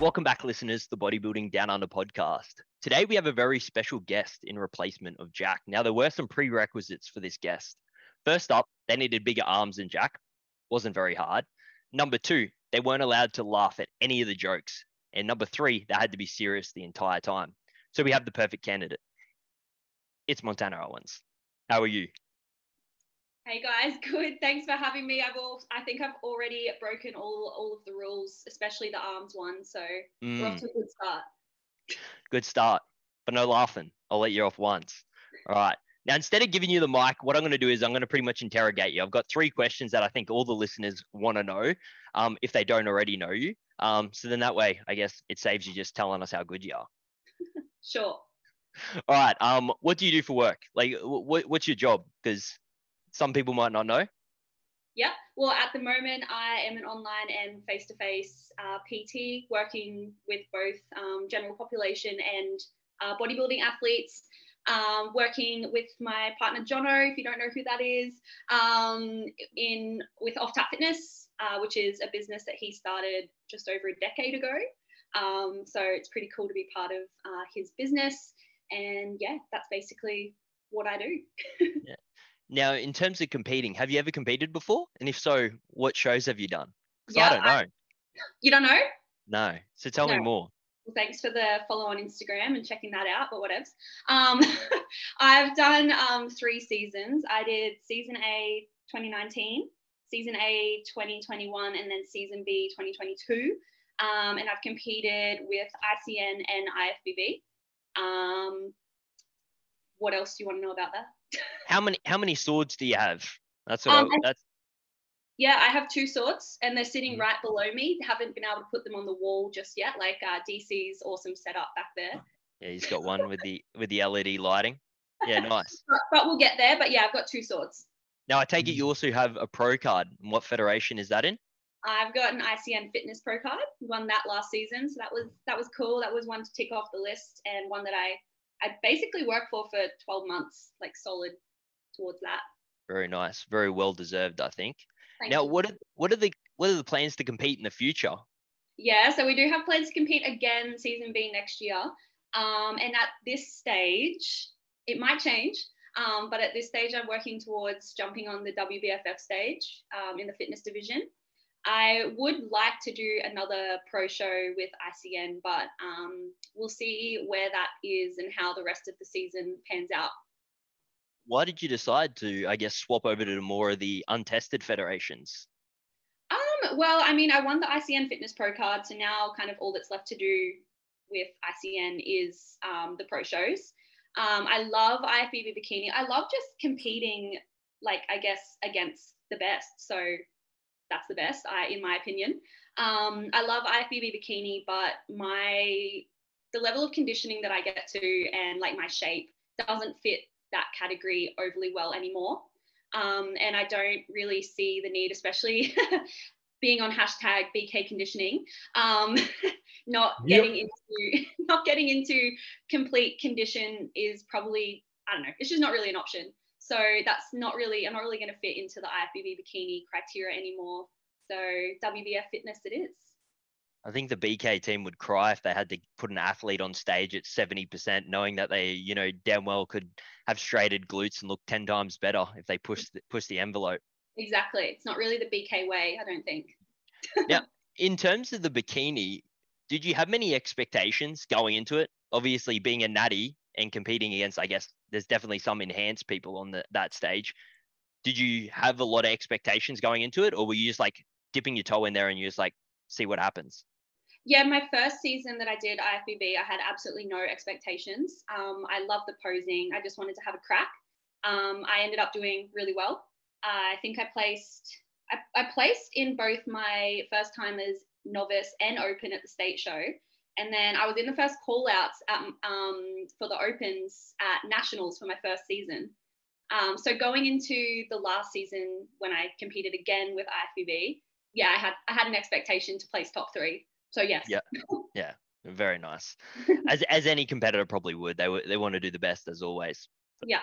Welcome back, listeners, to the Bodybuilding Down Under podcast. Today, we have a very special guest in replacement of Jack. Now, there were some prerequisites for this guest. First up, they needed bigger arms than Jack. Wasn't very hard. Number two, they weren't allowed to laugh at any of the jokes. And number three, they had to be serious the entire time. So we have the perfect candidate. It's Montana Owens. How are you? Hey guys, good. Thanks for having me. I've all, I think I've already broken all all of the rules, especially the arms one. So mm. we're off to a good start. Good start, but no laughing. I'll let you off once. All right. Now, instead of giving you the mic, what I'm going to do is I'm going to pretty much interrogate you. I've got three questions that I think all the listeners want to know um, if they don't already know you. Um, so then that way, I guess it saves you just telling us how good you are. sure. All right. Um, what do you do for work? Like, what, what's your job? Because some people might not know. Yeah, well, at the moment, I am an online and face to face PT working with both um, general population and uh, bodybuilding athletes. Um, working with my partner Jono, if you don't know who that is, um, in with Off Tap Fitness, uh, which is a business that he started just over a decade ago. Um, so it's pretty cool to be part of uh, his business, and yeah, that's basically what I do. yeah. Now, in terms of competing, have you ever competed before? And if so, what shows have you done? Yeah, I don't know. I, you don't know? No. So tell no. me more. Well, thanks for the follow on Instagram and checking that out, but whatevs. Um, I've done um, three seasons. I did season A 2019, season A 2021, and then season B 2022. Um, and I've competed with ICN and IFBB. Um, what else do you want to know about that? How many how many swords do you have? That's what um, I, that's yeah, I have two swords and they're sitting mm. right below me. Haven't been able to put them on the wall just yet, like uh, DC's awesome setup back there. Yeah, he's got one with the with the LED lighting. Yeah, nice. but, but, we'll get there. But yeah, I've got two swords. Now I take it you also have a pro card. What federation is that in? I've got an ICN Fitness Pro card. Won that last season, so that was that was cool. That was one to tick off the list, and one that I I basically worked for for 12 months, like solid towards that. Very nice. Very well deserved, I think. Thank now, you. what are what are the what are the plans to compete in the future? Yeah, so we do have plans to compete again season B next year. Um, and at this stage, it might change. Um, but at this stage, I'm working towards jumping on the WBFF stage um, in the fitness division. I would like to do another pro show with ICN, but um, we'll see where that is and how the rest of the season pans out. Why did you decide to, I guess, swap over to more of the untested federations? Um, well, I mean, I won the ICN Fitness Pro card, so now kind of all that's left to do with ICN is um, the pro shows. Um, I love IFBB bikini. I love just competing, like I guess, against the best. So that's the best, I, in my opinion. Um, I love IFBB bikini, but my the level of conditioning that I get to and like my shape doesn't fit that category overly well anymore. Um, and I don't really see the need, especially being on hashtag BK conditioning, um, not yep. getting into not getting into complete condition is probably I don't know. It's just not really an option. So that's not really, I'm not really going to fit into the IFBB bikini criteria anymore. So WBF fitness it is. I think the BK team would cry if they had to put an athlete on stage at 70%, knowing that they, you know, damn well could have striated glutes and look 10 times better if they push the, push the envelope. Exactly. It's not really the BK way, I don't think. now, in terms of the bikini, did you have many expectations going into it? Obviously, being a natty, and competing against, I guess there's definitely some enhanced people on the, that stage. Did you have a lot of expectations going into it, or were you just like dipping your toe in there and you just like see what happens? Yeah, my first season that I did IFBB, I had absolutely no expectations. Um, I loved the posing. I just wanted to have a crack. Um, I ended up doing really well. Uh, I think I placed I, I placed in both my first timers novice and open at the state show. And then I was in the first call outs at, um, for the Opens at Nationals for my first season. Um, so going into the last season when I competed again with IFBB, yeah, I had I had an expectation to place top three. So yes. Yeah. Yeah. Very nice. As as any competitor probably would. They they want to do the best as always. Yeah.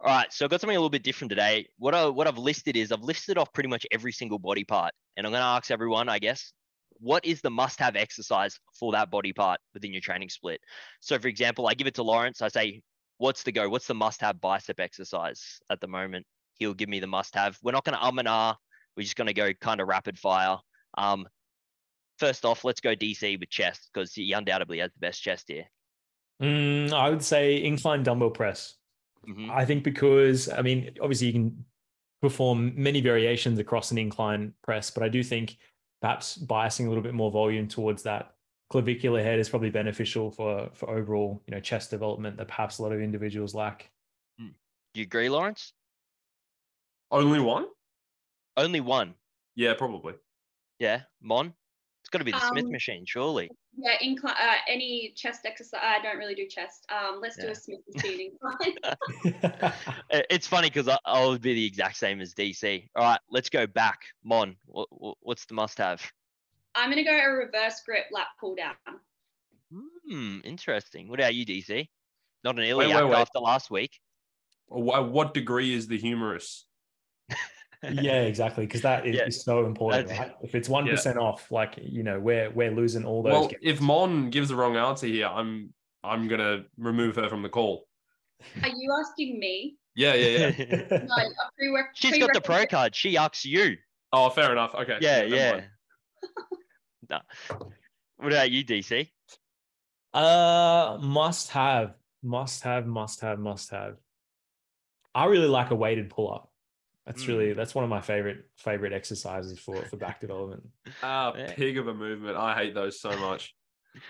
All right, so I've got something a little bit different today. What I what I've listed is I've listed off pretty much every single body part, and I'm going to ask everyone, I guess, what is the must-have exercise for that body part within your training split? So, for example, I give it to Lawrence. I say, "What's the go? What's the must-have bicep exercise at the moment?" He'll give me the must-have. We're not going to um and ah. We're just going to go kind of rapid fire. Um, first off, let's go DC with chest because he undoubtedly has the best chest here. Mm, I would say incline dumbbell press. Mhm. I think because I mean, obviously you can perform many variations across an incline press, but I do think perhaps biasing a little bit more volume towards that clavicular head is probably beneficial for for overall you know chest development that perhaps a lot of individuals lack. Do you agree, Lawrence? Only one? Only one. Yeah, probably. Yeah, Mon. It's got to be the Smith Um, machine, surely. Yeah, incline. Uh, any chest exercise? I don't really do chest. Um, let's do a Smith machine incline. It's funny because I, I would be the exact same as DC. All right, let's go back. Mon, what, what's the must-have? I'm gonna go a reverse grip lat pull down. Hmm, interesting. What about you, DC? Not an wait, iliac wait. after last week. Wh- What degree is the humerus? yeah, exactly, because that is, Yeah, is so important, right? If it's one off, like you know, we're we're losing all those. Well, gains. if Mon gives the wrong answer here, I'm I'm gonna remove her from the call. Are you asking me? Yeah, yeah, yeah. No, a prereq- She's got the pro card. She asks you. oh, fair enough. Okay. Yeah, never yeah. mind. no. What about you, DC? Uh, must have, must have, must have, must have. I really like a weighted pull up. That's Mm. really that's one of my favorite favorite exercises for for back development. Ah, Yeah. pig of a movement. I hate those so much.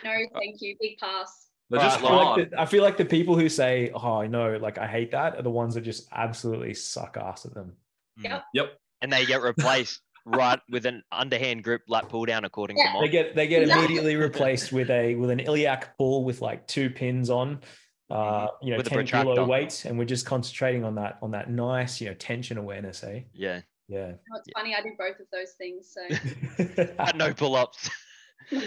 No, thank you. Big pass. They're just I feel, like the, I feel like the people who say, "Oh, I know, like I hate that," are the ones that just absolutely suck ass at them. Yep. Yep. And they get replaced right with an underhand grip lat pull down, according to Yeah. Mon. They get they get Exactly. immediately replaced with a with an iliac pull with like two pins on, uh, you know, With a ten kilo weights. and we're just concentrating on that on that nice, you know, tension awareness. Eh? Yeah. Yeah. You know, it's funny. I do both of those things. So Had no pull ups.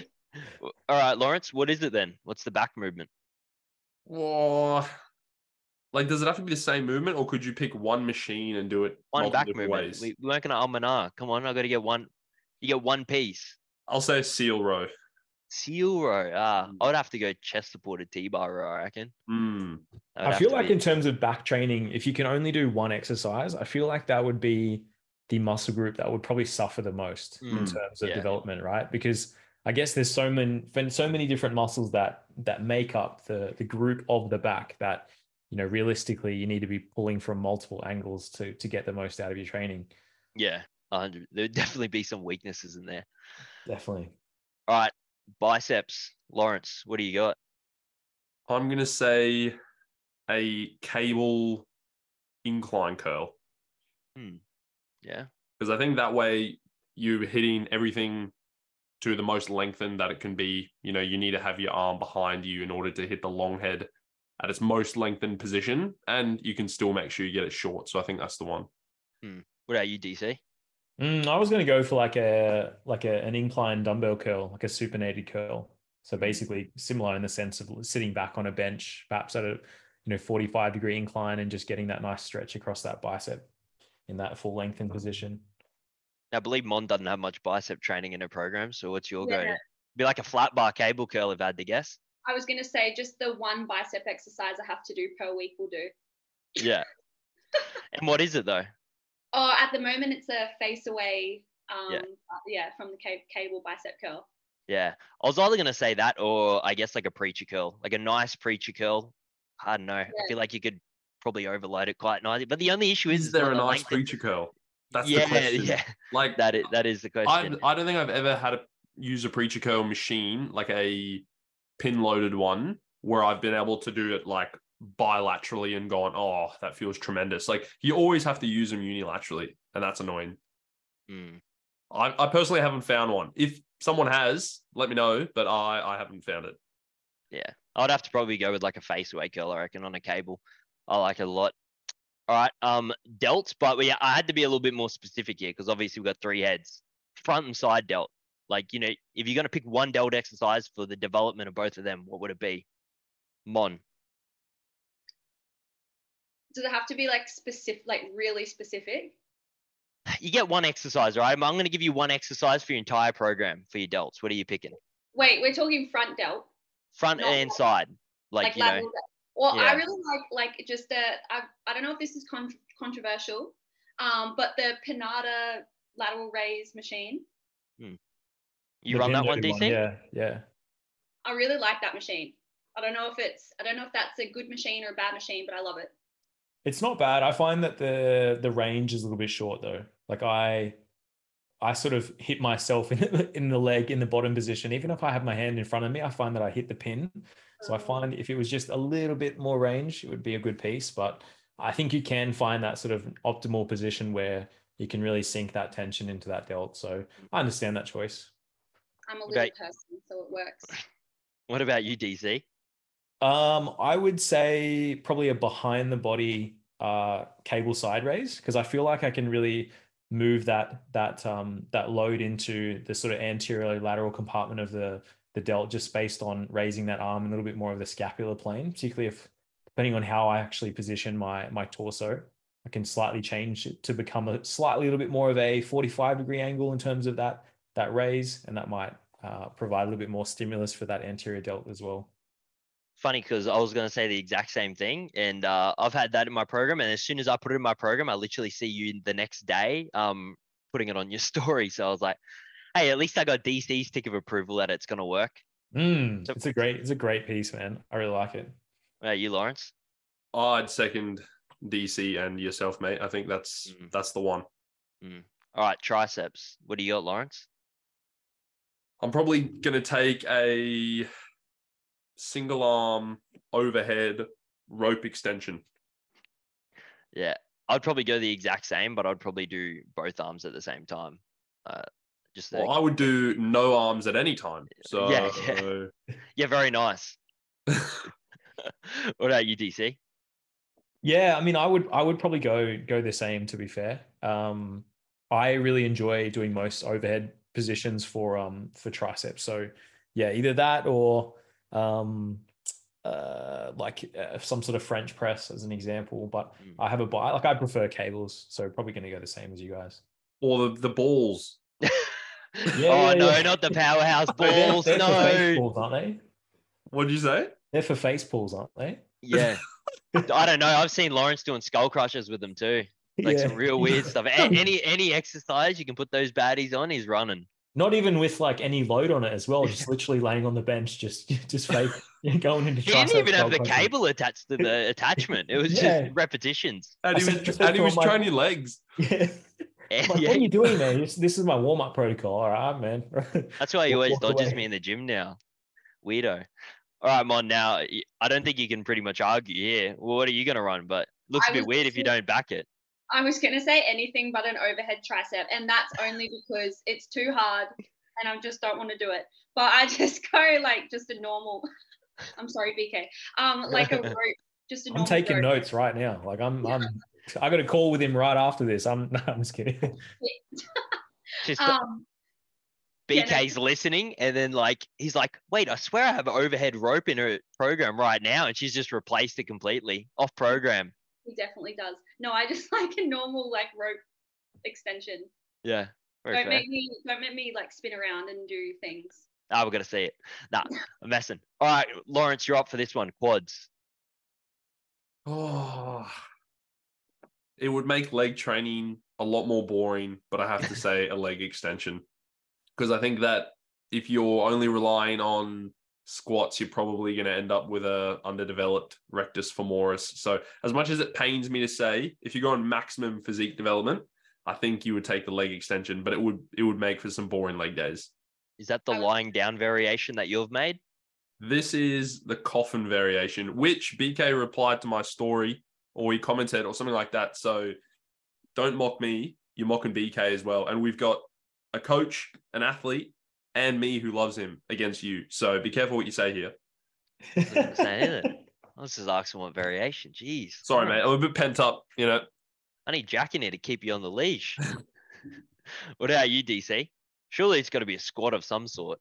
All right, Lawrence, what is it then? What's the back movement? Whoa. Like, does it have to be the same movement, or could you pick one machine and do it One back different movement. ways? We, we weren't going to um ah. Come on, i got to get one. You get one piece. I'll say seal row. Seal row. Ah, Mm. I would have to go chest supported T bar row, I reckon. Would I feel like be- in terms of back training, if you can only do one exercise, I feel like that would be the muscle group that would probably suffer the most in Mm, terms of yeah. development, right? Because I guess there's so many so many different muscles that that make up the the group of the back that you know realistically you need to be pulling from multiple angles to to get the most out of your training. Yeah, 100. There'd definitely be some weaknesses in there. Definitely. All right, biceps. Lawrence, what do you got? I'm gonna say a cable incline curl hmm, Yeah. because I think that way you're hitting everything to the most lengthened that it can be. You know, you need to have your arm behind you in order to hit the long head at its most lengthened position, and you can still make sure you get it short. So I think that's the one. Hmm, what about you, DC? Mm, I was going to go for like a like a, an incline dumbbell curl, like a supinated curl. So basically similar in the sense of sitting back on a bench, perhaps at a you know 45 degree incline and just getting that nice stretch across that bicep in that full lengthened position. Now, I believe Mon doesn't have much bicep training in her program. So what's your go? Yeah. Be like a flat bar cable curl, if I had to guess. I was gonna say just the one bicep exercise I have to do per week will do. Yeah. and what is it though? Oh, at the moment it's a face away. Um, Yeah. yeah, from the ca- cable bicep curl. Yeah. I was either going to say that or I guess like a preacher curl, like a nice preacher curl. I don't know. I feel like you could probably overload it quite nicely. But the only issue is, Is there a nice length of- preacher curl? That's yeah, the question. yeah. Like That is, that is the I, question. I don't think I've ever had to use a preacher curl machine like a pin loaded one where I've been able to do it like bilaterally and gone, oh, that feels tremendous. Like you always have to use them unilaterally, and that's annoying. Mm. I, I personally haven't found one. If someone has, let me know, but I, I haven't found it. Yeah. I'd have to probably go with like a face away curl, I reckon, on a cable. I like it a lot. All right. Um, delts, but we, I had to be a little bit more specific here because obviously we've got three heads, front and side delt. Like, you know, if you're going to pick one delt exercise for the development of both of them, what would it be? Mon. Does it have to be like specific, like really specific? You get one exercise, right? I'm, I'm going to give you one exercise for your entire program for your delts. What are you picking? Wait, we're talking front delt, Front and like- side, like, like, you know. Well, yeah. I really like like just a I, I don't know if this is con- controversial, um, but the Panatta lateral raise machine. You The run that one, DC? Yeah, yeah. I really like that machine. I don't know if it's I don't know if that's a good machine or a bad machine, but I love it. It's not bad. I find that the the range is a little bit short though. Like I I sort of hit myself in the, in the leg in the bottom position. Even if I have my hand in front of me, I find that I hit the pin. So I Um, find if it was just a little bit more range, it would be a good piece. But I think you can find that sort of optimal position where you can really sink that tension into that delt. So I understand that choice. I'm a Okay. little person, so it works. What about you, DC? Um, I would say probably a behind the body uh, cable side raise because I feel like I can really move that that um, that load into the sort of anterior lateral compartment of the the delt just based on raising that arm a little bit more of the scapular plane, particularly if depending on how I actually position my my torso, I can slightly change it to become a slightly a little bit more of a 45 degree angle in terms of that that raise, and that might uh, provide a little bit more stimulus for that anterior delt as well. Funny because I was going to say the exact same thing. And uh, I've had that in my program. And as soon as I put it in my program, I literally see you the next day um, putting it on your story. So I was like, hey, at least I got DC's tick of approval that it's going to work. Mm, So- it's a great, it's a great piece, man. I really like it. What about you, Lawrence? I'd second DC and yourself, mate. I think that's Mhm. that's the one. All right, triceps. What do you got, Lawrence? I'm probably gonna take a single arm overhead rope extension. Yeah, I'd probably go the exact same, but I'd probably do both arms at the same time. Uh, just to- Well, I would do no arms at any time. So Yeah, yeah. yeah, very nice. what about you, DC? Yeah, I mean, I would, I would probably go go the same. To be fair, um, I really enjoy doing most overhead positions for um for triceps. So yeah, either that or um uh like uh, some sort of French press as an example. But Mm. I have a buy like I prefer cables, so probably going to go the same as you guys. or the, the balls. Yeah, oh yeah, no, yeah. not the powerhouse They're- balls. they're for face no. pulls, aren't they? What did you say? They're for face pulls, aren't they? Yeah. I don't know. I've seen Lawrence doing skull crushers with them too. Like some real weird stuff. A- any any exercise you can put those baddies on, he's running. Not even with like any load on it as well, just literally laying on the bench, just just fake going into. He didn't even have the skull cable attached to the attachment. It was Yeah. just repetitions. And he was I said and he was him, like- training legs. Yeah. Like, yeah, what are you doing, man? This, this is my warm up protocol. All right, man. that's why he always dodges away. me in the gym now. Weirdo. All right, Mon. Now I don't think you can pretty much argue here. Well, what are you gonna run? But looks a I bit weird if you don't back it. I was gonna say anything but an overhead tricep, and that's only because it's too hard and I just don't want to do it. But I just go like just a normal. I'm sorry, BK. Um, like a rope, just a I'm taking rope. notes right now. Like I'm, I'm, I got a call with him right after this. I'm, no, I'm just kidding. Just Um, yeah, no. BK's listening, and then like he's like, "Wait, I swear I have an overhead rope in her program right now," and she's just replaced it completely off program. He definitely does. No, I just like a normal like rope extension. Yeah, very Don't fair. make me don't make me like spin around and do things. Ah, we're gonna see it. Nah, I'm messing. All right, Lawrence, you're up for this one. Quads. Oh, it would make leg training a lot more boring, but I have to say a leg extension because I think that if you're only relying on squats, you're probably going to end up with a underdeveloped rectus femoris. So, as much as it pains me to say, if you go on maximum physique development, I think you would take the leg extension, but it would it would make for some boring leg days. Is that the lying down variation that you've made? This is the coffin variation, which BK replied to my story or he commented or something like that. So don't mock me. You're mocking BK as well. And we've got a coach, an athlete, and me who loves him against you. So be careful what you say here. Doesn't it? I was just asking what variation. Jeez. Sorry, mate. I'm a bit pent up, you know. I need Jack in here to keep you on the leash. what about you, DC? Surely it's got to be a squat of some sort.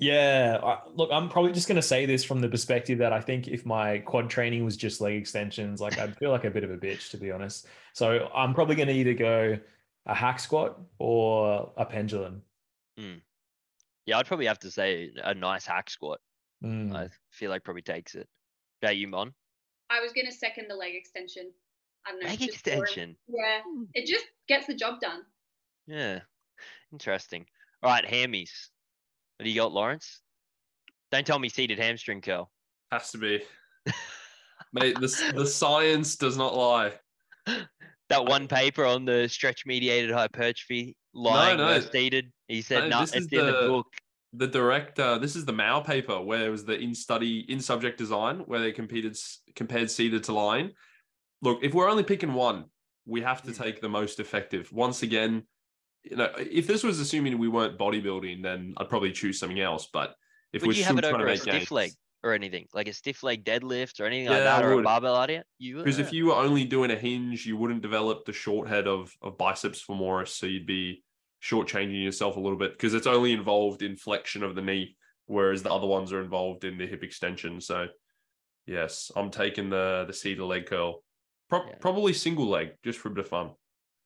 Yeah, I, look, I'm probably just going to say this from the perspective that I think if my quad training was just leg extensions, like I'd feel like a bit of a bitch, to be honest. So I'm probably going to either go a hack squat or a pendulum. Hmm. Yeah, I'd probably have to say a nice hack squat. Mm. I feel like probably takes it. Yeah, you Mon? I was gonna second the leg extension. I don't know. Leg just boring. extension. Yeah, it just gets the job done. Yeah. Interesting. All right, hammies. What do you got, Lawrence? Don't tell me seated hamstring curl. Has to be. Mate, the, the science does not lie. That one paper on the stretch mediated hypertrophy lying no. versus seated. He said, No, no, it's in the the- book. The direct, uh, this is the Maeo paper where it was the in study, in subject design, where they competed, compared seated to line. Look, if we're only picking one, we have to Mm. take the most effective. Once again, you know, if this was assuming we weren't bodybuilding, then I'd probably choose something else. But if Would we're you have it still trying to a make gains, leg or anything? Like a stiff leg deadlift or anything like that I or a would. barbell idea? You would? Because if you were only doing a hinge, you wouldn't develop the short head of, of biceps femoris. So you'd be shortchanging yourself a little bit because it's only involved in flexion of the knee, whereas the other ones are involved in the hip extension. So yes, I'm taking the the seated leg curl. Pro- Yeah. Probably single leg, just for a bit of fun.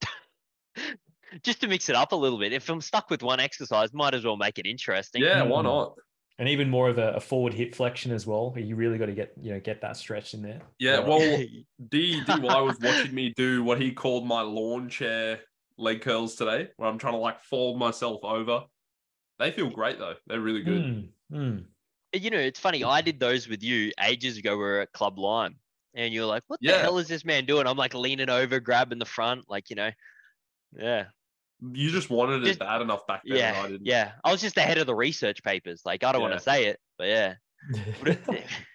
just to mix it up a little bit. If I'm stuck with one exercise, might as well make it interesting. Yeah, why Mm. not? And even more of a, a forward hip flexion as well. You really got to get you know get that stretch in there. Yeah, well, D DY was watching me do what he called my lawn chair leg curls today, where I'm trying to like fold myself over. They feel great though. They're really good. Mm, mm. you know, it's funny. I did those with you ages ago. We were at Club Lime, and you're like, "What the Yeah. hell is this man doing?" I'm like leaning over, grabbing the front, like you know, yeah, You just wanted it bad enough back then. and I yeah, didn't. yeah. I was just ahead of the research papers. Like I don't want to say it, but yeah,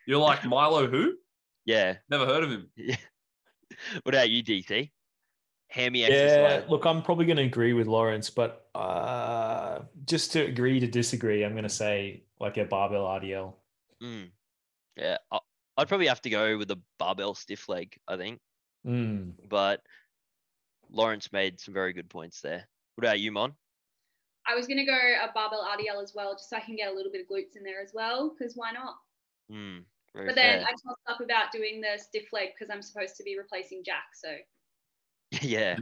You're like Milo who? yeah. Never heard of him. Yeah. What about you, DC? Hammy yeah, look, I'm probably going to agree with Lawrence, but uh, just to agree to disagree, I'm going to say like a barbell RDL. Mm. Yeah, I- I'd probably have to go with the barbell stiff leg. I think, Mm. but Lawrence made some very good points there. What about you, Mon? I was gonna go a barbell RDL as well, just so I can get a little bit of glutes in there as well, because why not? Mm, very But then fair. I tossed up about doing the stiff leg because I'm supposed to be replacing Jack. So Yeah,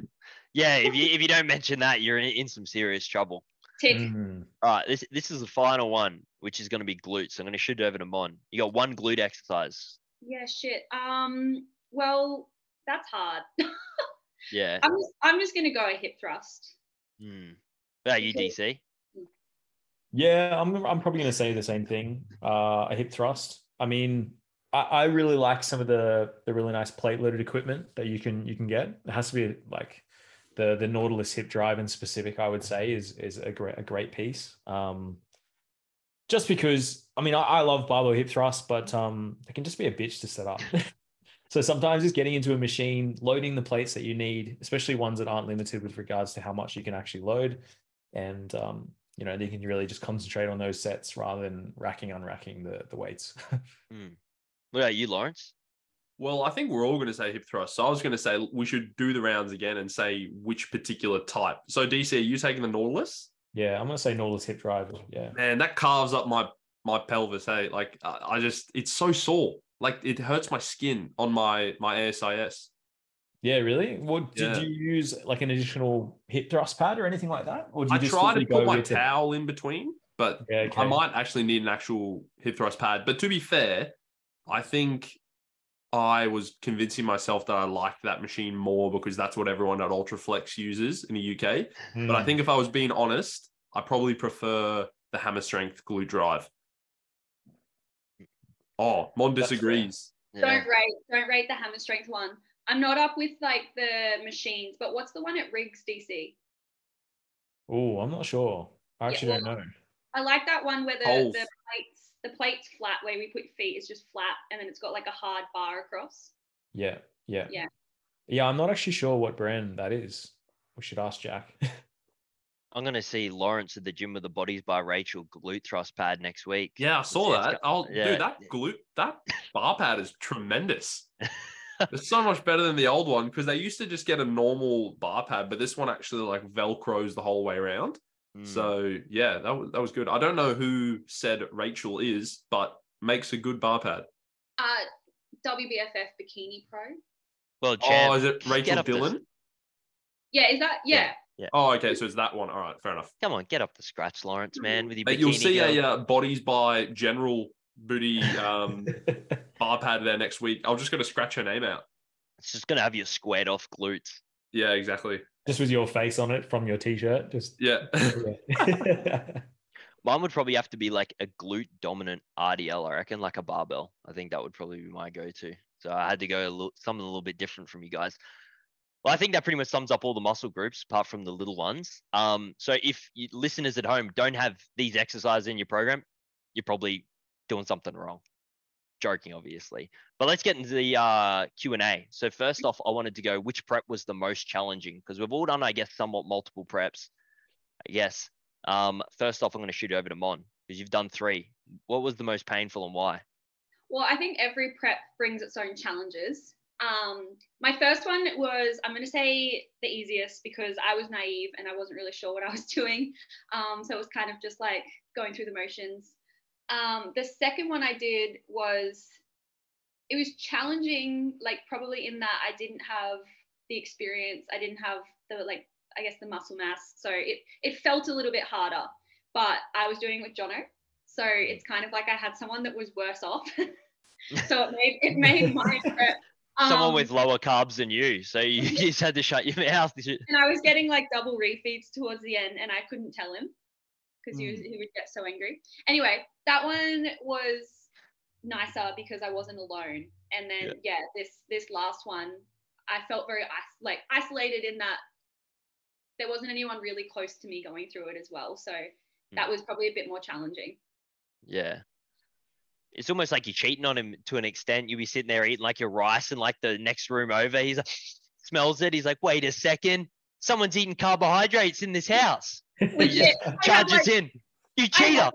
yeah. If you if you don't mention that, you're in, in some serious trouble. tick. Mm. All right, this this is the final one, which is going to be glutes. I'm going to shoot it over to Mon. You got one glute exercise. Yeah, shit. Um, well, that's hard. Yeah. I'm just, I'm just gonna go a hip thrust. What about you, DC? Yeah, I'm I'm probably going to say the same thing. Uh, a hip thrust. I mean, I, I really like some of the the really nice plate loaded equipment that you can you can get. It has to be like the the Nautilus hip drive in specific. I would say is is a great a great piece. Um, just because I mean I, I love barbell hip thrust, but um, it can just be a bitch to set up. so sometimes just getting into a machine, loading the plates that you need, especially ones that aren't limited with regards to how much you can actually load, and um, you know, you can really just concentrate on those sets rather than racking unracking the the weights. What about you, Lawrence? Well, I think we're all going to say hip thrust. So I was going to say we should do the rounds again and say which particular type. So DC, are you taking the Nautilus? yeah, I'm gonna say Nautilus hip drive. Yeah. Man, that carves up my my pelvis. Hey, like I, I just it's so sore. Like it hurts my skin on my my ASIS. Yeah, really? What did Yeah. you use like an additional hip thrust pad or anything like that? Or did you I just try to put my with it? towel in between, but Yeah, okay. I might actually need an actual hip thrust pad. But to be fair, I think I was convincing myself that I liked that machine more because that's what everyone at Ultraflex uses in the UK. But I Mm. think if I was being honest, I probably prefer the hammer strength glute drive. Oh, Mon disagrees. Yeah. Don't rate, don't rate the hammer strength one. I'm not up with like the machines, but what's the one at Riggs DC? Oh, I'm not sure. I Yeah, actually well, don't know. I like that one where the, Hove. the plates the plate's flat where we put feet is just flat and then it's got like a hard bar across. Yeah, yeah. Yeah. Yeah, I'm not actually sure what brand that is. We should ask Jack. I'm going to see Lawrence at the gym with the Bodies by Rachel glute thrust pad next week. Yeah, I saw see it's that. go- Oh, yeah. dude, that glute, that bar pad is tremendous. it's so much better than the old one because they used to just get a normal bar pad, but this one actually like velcros the whole way around. Mm. So yeah, that was that was good. I don't know who said Rachel is, but makes a good bar pad. Uh WBFF Bikini Pro. well, Oh, is it Rachel up to- Dillon? Yeah, is that yeah. Yeah. Oh, okay. So it's that one. All right, fair enough. Come on, get off the scratch, Lawrence, man. With your Uh, You'll bikini see a uh, bodies by general booty um, bar pad there next week. I'm just going to scratch her name out. It's just gonna have your squared off glutes. Yeah, exactly. just with your face on it from your t-shirt. Just Yeah. yeah. Mine would probably have to be like a glute dominant RDL, I reckon, like a barbell. I think that would probably be my go-to. So I had to go a little, something a little bit different from you guys. Well, I think that pretty much sums up all the muscle groups apart from the little ones. Um, so if you, listeners at home don't have these exercises in your program, you're probably doing something wrong. Joking, obviously. But let's get into the uh, Q&A. So first off, I wanted to go, which prep was the most challenging? Because we've all done, I guess, somewhat multiple preps. I guess. Um, first off, I'm going to shoot over to Mon because you've done three. What was the most painful and why? Well, I think every prep brings its own challenges. Um, my first one was, I'm going to say the easiest because I was naive and I wasn't really sure what I was doing. Um, so it was kind of just like going through the motions. Um, the second one I did was, it was challenging, like probably in that I didn't have the experience, I didn't have the like, I guess the muscle mass. So it it felt a little bit harder, but I was doing it with Jono. So it's kind of like I had someone that was worse off. so it made it made my prep. Someone um, with lower carbs than you, so you just had to shut your mouth. and I was getting like double refeeds towards the end, and I couldn't tell him because he was he would get so angry. Anyway, that one was nicer because I wasn't alone. And then yeah, this this last one, I felt very like isolated in that there wasn't anyone really close to me going through it as well. So that was probably a bit more challenging. Yeah. It's almost like you're cheating on him to an extent. You'll be sitting there eating like your rice in like the next room over. He's like, smells it. He's like, wait a second. Someone's eating carbohydrates in this house. Legit. I had, Charges like, in. You I cheater. had,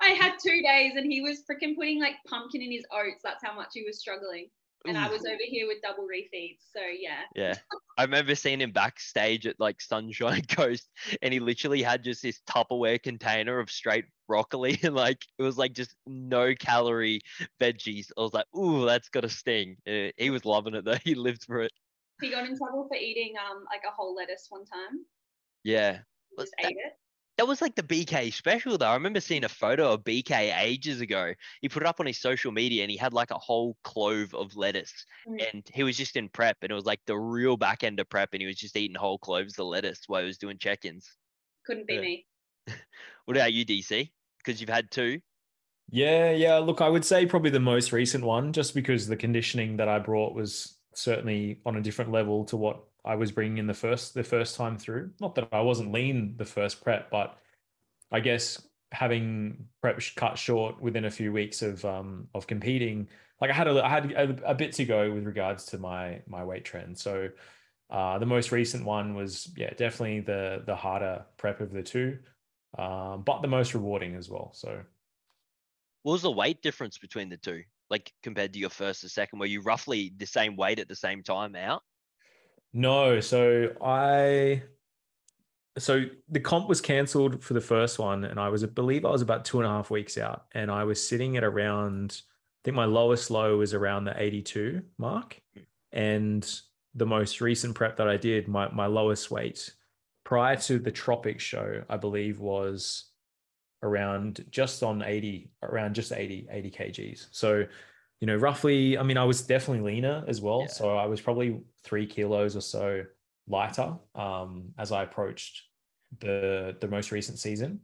I had two days and he was freaking putting like pumpkin in his oats. That's how much he was struggling. And I was over here with double refeeds. So yeah. Yeah. I remember seeing him backstage at like Sunshine Coast and he literally had just this Tupperware container of straight broccoli and like it was like just no calorie veggies. I was like, ooh, that's got to sting. Uh, he was loving it though. He lived for it. He got in trouble for eating um like a whole lettuce one time. Yeah. He just that- ate it. That was like the BK special though. I remember seeing a photo of BK ages ago. He put it up on his social media and he had like a whole clove of lettuce Mm. and he was just in prep and it was like the real back end of prep and he was just eating whole cloves of lettuce while he was doing check-ins. Couldn't be Yeah. me. What about you, DC? Because you've had two. Yeah, yeah. Look, I would say probably the most recent one, just because the conditioning that I brought was certainly on a different level to what I was bringing in the first the first time through. Not that I wasn't lean the first prep, but I guess having prep cut short within a few weeks of um of competing, like I had a I had a, a bit to go with regards to my my weight trend. So uh, the most recent one was yeah definitely the the harder prep of the two, um, but the most rewarding as well. So. What was the weight difference between the two? Like compared to your first and second, were you roughly the same weight at the same time out? No, so I so the comp was cancelled for the first one, and I was I believe I was about two and a half weeks out, and I was sitting at around I think my lowest low was around the 82 mark. And the most recent prep that I did, my my lowest weight prior to the Tropic show, I believe was around just on 80, around just 80, 80 kgs. So you know, roughly, I mean, I was definitely leaner as well. Yeah. So I was probably three kilos or so lighter um, as I approached the the most recent season.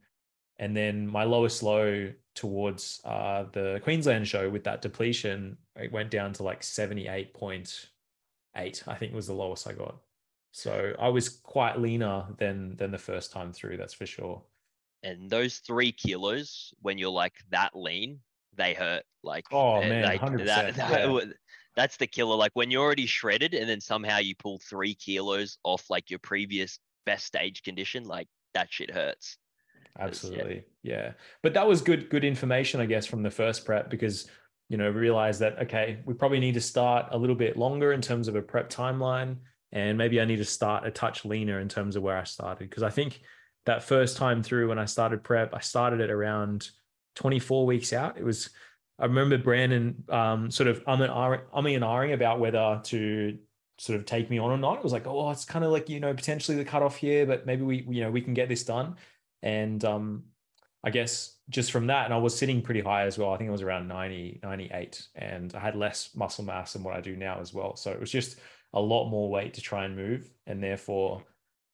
And then my lowest low towards uh, the Queensland show with that depletion, it went down to like 78.8, I think was the lowest I got. So I was quite leaner than than the first time through, that's for sure. And those three kilos, when you're like that lean, they hurt. Like Oh, man, like 100%, that- that yeah. that's the killer. Like when you're already shredded and then somehow you pull three kilos off like your previous best stage condition, like that shit hurts. Absolutely. Yeah. But that was good, good information, I guess, from the first prep because, you know, realized that, okay, we probably need to start a little bit longer in terms of a prep timeline. And maybe I need to start a touch leaner in terms of where I started. Because I think that first time through when I started prep, I started at around 24 weeks out. It was, I remember Brandon um, sort of umming ahhing- umming and ahhing about whether to sort of take me on or not. It was like, oh, it's kind of like, you know, potentially the cutoff here, but maybe we, you know, we can get this done. And um, I guess just from that, and I was sitting pretty high as well. I think it was around 90, 98, and I had less muscle mass than what I do now as well. So it was just a lot more weight to try and move. And therefore,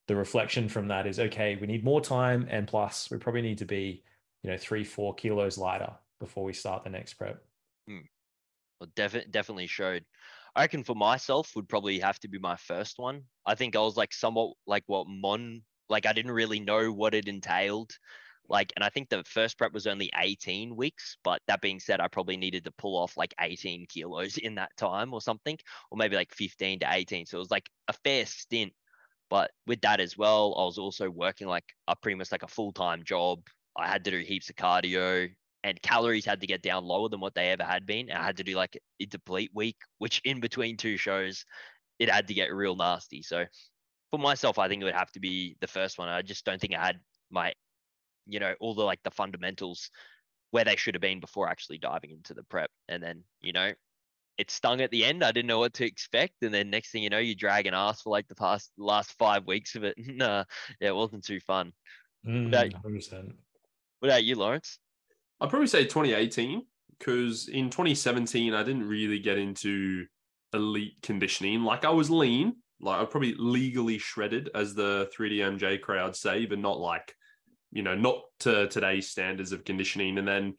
the reflection from that is okay, we need more time. And plus, we probably need to be, you know, three, four kilos lighter before we start the next prep. Hmm. Well, definitely, definitely showed. I reckon for myself would probably have to be my first one. I think I was like somewhat like what Mon, like I didn't really know what it entailed. Like, and I think the first prep was only 18 weeks. But that being said, I probably needed to pull off like 18 kilos in that time or something, or maybe like 15 to 18. So it was like a fair stint. But with that as well, I was also working like a pretty much like a full time job. I had to do heaps of cardio and calories had to get down lower than what they ever had been. I had to do like a deplete week, which in between two shows, it had to get real nasty. So for myself, I think it would have to be the first one. I just don't think I had my, you know, all the like the fundamentals where they should have been before actually diving into the prep. And then, you know, it stung at the end. I didn't know what to expect. And then next thing you know, you drag an ass for like the past last five weeks of it. nah, yeah, it wasn't too fun. Mm, what, about, 100%. what about you, Lawrence? I'd probably say 2018 because in 2017 I didn't really get into elite conditioning. Like I was lean, like I probably legally shredded, as the 3DMJ crowd say, but not like, you know, not to today's standards of conditioning. And then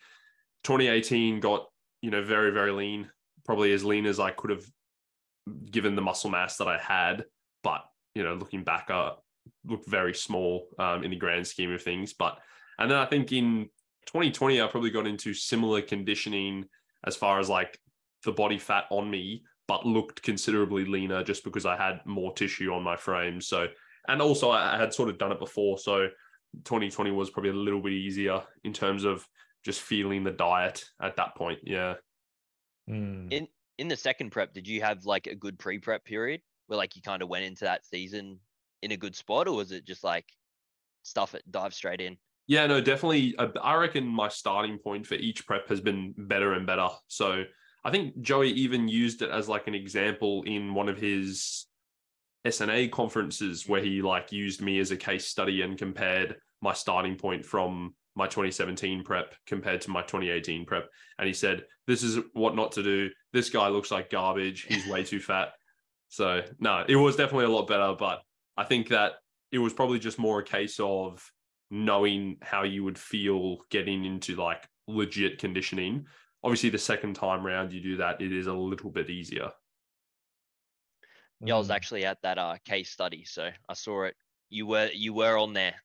2018 got, you know, very, very lean, probably as lean as I could have given the muscle mass that I had. But, you know, looking back, I looked very small um, in the grand scheme of things. But, and then I think in 2020, I probably got into similar conditioning as far as like the body fat on me, but looked considerably leaner just because I had more tissue on my frame. So, and also I had sort of done it before. So 2020 was probably a little bit easier in terms of just feeling the diet at that point. Yeah. Mm. In in the second prep, did you have like a good pre-prep period where like you kind of went into that season in a good spot, or was it just like stuff it dive straight in? Yeah, no, definitely. uh, I reckon my starting point for each prep has been better and better. So I think Joey even used it as like an example in one of his SNA conferences where he like used me as a case study and compared my starting point from my 2017 prep compared to my 2018 prep. And he said, This is what not to do. This guy looks like garbage. He's way too fat. So, no, it was definitely a lot better. But I think that it was probably just more a case of knowing how you would feel getting into like legit conditioning. Obviously, the second time round you do that, it is a little bit easier. Yeah, I was Mm. actually at that uh case study, so I saw it. You were you were on there,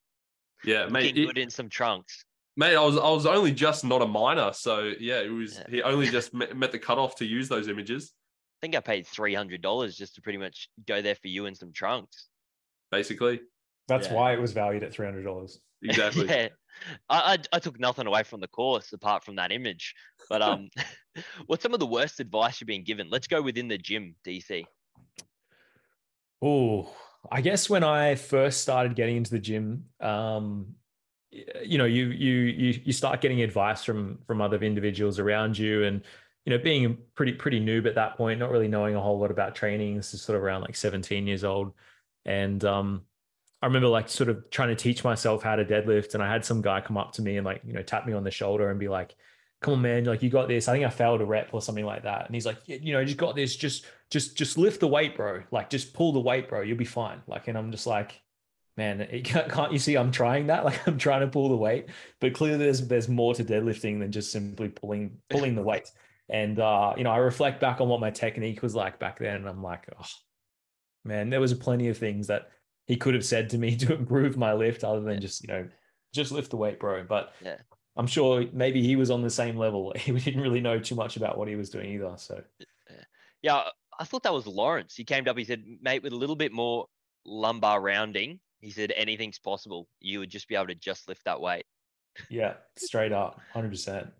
Yeah, looking mate. it- good in some trunks. Mate, I was I was only just not a minor, so yeah, it was. Yeah. He only just met, met the cutoff to use those images, I think I paid three hundred dollars just to pretty much go there for you in some trunks. basically. That's Yeah. why it was valued at $300. Exactly. yeah, I, I I took nothing away from the course apart from that image. But um, what's some of the worst advice you've been given? Let's go within the gym, DC. Oh, I guess when I first started getting into the gym, um, you know, you you you you start getting advice from from other individuals around you, and you know, being pretty pretty noob at that point, not really knowing a whole lot about training. This is sort of around like 17 years old, and um, I remember like sort of trying to teach myself how to deadlift, and I had some guy come up to me and like you know tap me on the shoulder and be like, "Come on, man, like you got this." I think I failed a rep or something like that, and he's like, "You know, you got this. Just just just lift the weight, bro. Like just pull the weight, bro. You'll be fine." Like, and I'm just like, man, it can't, can't you see I'm trying that? Like I'm trying to pull the weight, but clearly there's there's more to deadlifting than just simply pulling pulling the weight. And uh, you know, I reflect back on what my technique was like back then, and I'm like, oh man, there was plenty of things that he could have said to me to improve my lift, other than just you know, just lift the weight, bro. But Yeah. I'm sure maybe he was on the same level. He didn't really know too much about what he was doing either. So Yeah, I thought that was Lawrence. He came up. He said, "Mate, with a little bit more lumbar rounding, he said anything's possible. You would just be able to just lift that weight." yeah, straight up, hundred percent.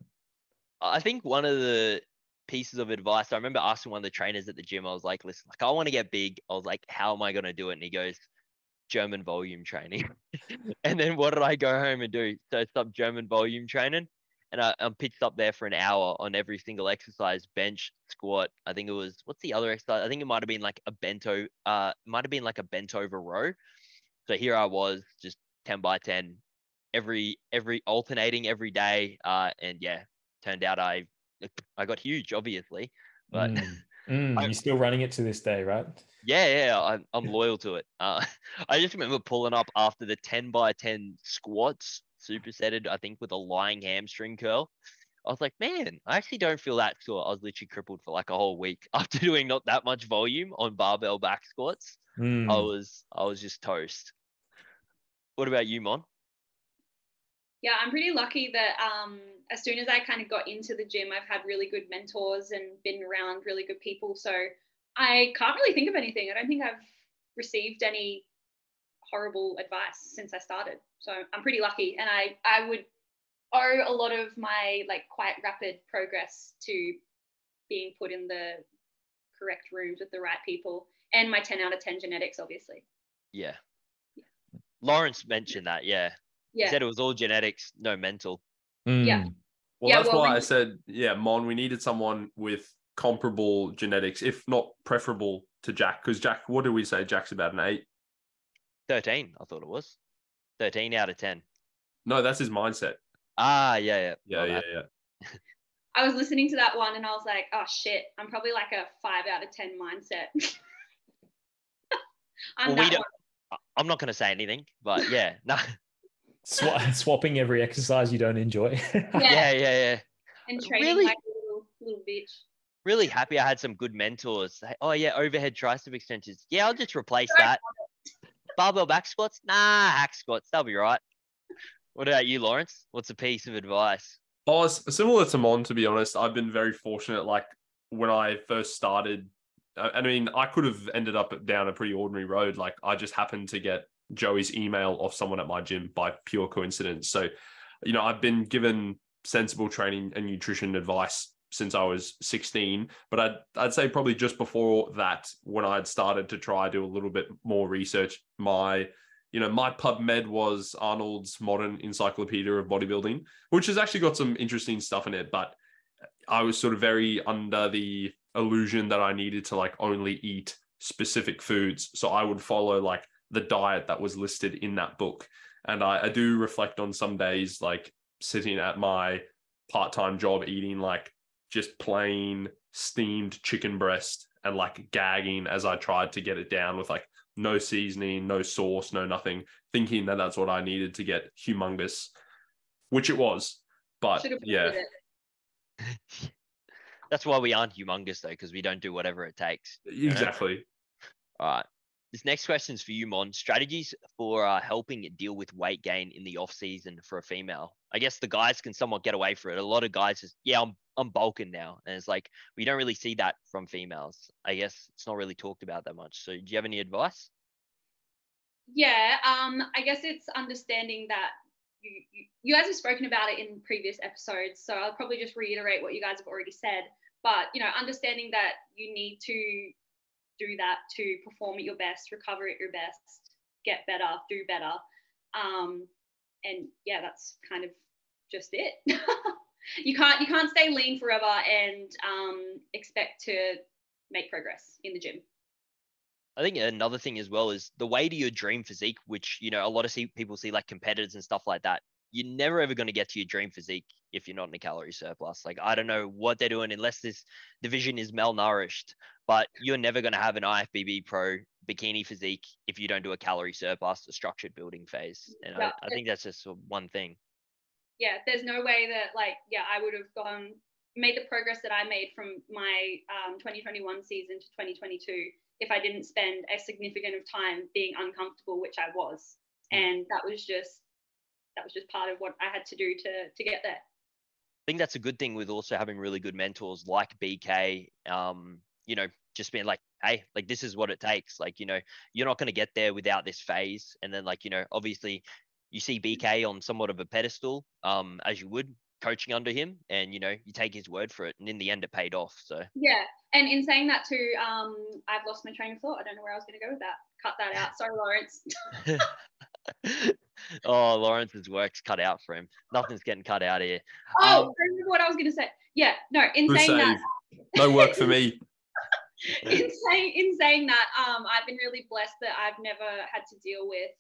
I think one of the pieces of advice I remember asking one of the trainers at the gym. I was like, "Listen, like I want to get big." I was like, "How am I going to do it?" And he goes, "German volume training." and then what did I go home and do? So stop German volume training, and I, I'm pitched up there for an hour on every single exercise, bench, squat. I think it was what's the other exercise? I think it might have been like a bento. Uh, might have been like a bent over row. So here I was, just ten by ten, every every alternating every day. Uh, and yeah, turned out I I got huge, obviously, but. Mm. Mm, you're still running it to this day, right? Yeah, yeah, I'm, I'm loyal to it. Uh, I just remember pulling up after the 10 by 10 squats, supersetted, I think, with a lying hamstring curl. I was like, man, I actually don't feel that sore. I was literally crippled for like a whole week after doing not that much volume on barbell back squats. Mm. I was, I was just toast. What about you, Mon? Yeah, I'm pretty lucky that um, as soon as I kind of got into the gym, I've had really good mentors and been around really good people. So I can't really think of anything. I don't think I've received any horrible advice since I started. So I'm pretty lucky, and I I would owe a lot of my like quite rapid progress to being put in the correct rooms with the right people and my 10 out of 10 genetics obviously Yeah. yeah. Lawrence mentioned that. Yeah. He yeah said it was all genetics, no mental. Yeah. Mm. Well, Yeah, that's well, why when I said, yeah, Mon, we needed someone with comparable genetics, if not preferable to Jack. Because Jack, what do we say? Jack's about an eight. 13, I thought it was. 13 out of 10. No, that's his mindset. Ah, yeah, yeah. Yeah, My yeah, yeah. I was listening to that one and I was like, oh shit, I'm probably like a five out of 10 mindset. I'm Well, we that don't- one. I- I'm not going to say anything, but yeah, no, Swa- swapping every exercise you don't enjoy. Yeah. yeah, yeah, yeah. And training really- like a little, little bitch. Really happy I had some good mentors. Oh yeah, overhead tricep extensions. Yeah, I'll just replace that. Barbell back squats? Nah, hack squats. They'll be right. What about you, Lawrence? What's a piece of advice? Oh, similar to Mon, to be honest. I've been very fortunate. Like when I first started, I mean, I could have ended up down a pretty ordinary road. Like I just happened to get Joey's email off someone at my gym by pure coincidence. So, you know, I've been given sensible training and nutrition advice since I was 16. But I'd, I'd say probably just before that, when I had started to try do a little bit more research, my you know, my PubMed was Arnold's Modern Encyclopedia of Bodybuilding, which has actually got some interesting stuff in it. But I was sort of very under the illusion that I needed to like only eat specific foods. So I would follow like the diet that was listed in that book. And I, I do reflect on some days like sitting at my part time job eating like just plain steamed chicken breast and like gagging as I tried to get it down with like no seasoning, no sauce, no nothing, thinking that that's what I needed to get humongous, which it was. But yeah. That's why we aren't humongous though, because we don't do whatever it takes. exactly. All right. This next question is for you, Mon. Strategies for uh, helping deal with weight gain in the off season for a female. I guess the guys can somewhat get away for it. A lot of guys just, yeah, I'm I'm bulking now, and it's like we don't really see that from females. I guess it's not really talked about that much. So, do you have any advice? Yeah, um, I guess it's understanding that you, you you guys have spoken about it in previous episodes, so I'll probably just reiterate what you guys have already said. But you know, understanding that you need to do that to perform at your best, recover at your best, get better, do better. Um, and yeah, that's kind of just it. you can't you can't stay lean forever and um, expect to make progress in the gym. I think another thing as well is the way to your dream physique, which you know a lot of see, people see like competitors and stuff like that. You're never ever going to get to your dream physique if you're not in a calorie surplus. Like I don't know what they're doing unless this division is malnourished, but you're never going to have an IFBB pro bikini physique if you don't do a calorie surplus, a structured building phase. And Yeah. I, I think that's just one thing. yeah, there's no way that like yeah, I would have gone made the progress that I made from my um, 2021 season to 2022 if I didn't spend a significant of time being uncomfortable, which I was, and that was just that was just part of what I had to do to to get there. I think that's a good thing with also having really good mentors like BK. Um, you know, just being like, hey, like this is what it takes. Like, you know, you're not going to get there without this phase. And then, like, you know, obviously, you see BK on somewhat of a pedestal, um, as you would coaching under him, and you know, you take his word for it, and in the end, it paid off. So Yeah, and in saying that too, um, I've lost my train of thought. I don't know where I was going to go with that. Cut that out. Sorry, Lawrence. oh, Lawrence's work's cut out for him. Nothing's getting cut out here. Oh, Um, I remember what I was going to say. Yeah, no, in Who saying that. No work for me. in saying in saying that, um, I've been really blessed that I've never had to deal with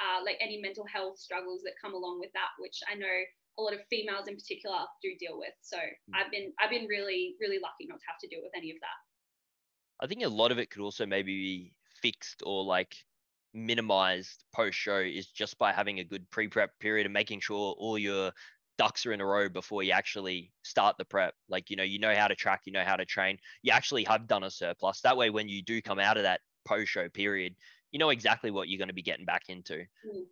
uh, like any mental health struggles that come along with that, which I know a lot of females in particular do deal with. So I've been I've been really really lucky not to have to deal with any of that. I think a lot of it could also maybe be fixed or like minimized post show is just by having a good pre prep period and making sure all your ducks are in a row before you actually start the prep. Like, you know, you know how to track, you know how to train, you actually have done a surplus. That way, when you do come out of that post show period, you know exactly what you're going to be getting back into. Mm.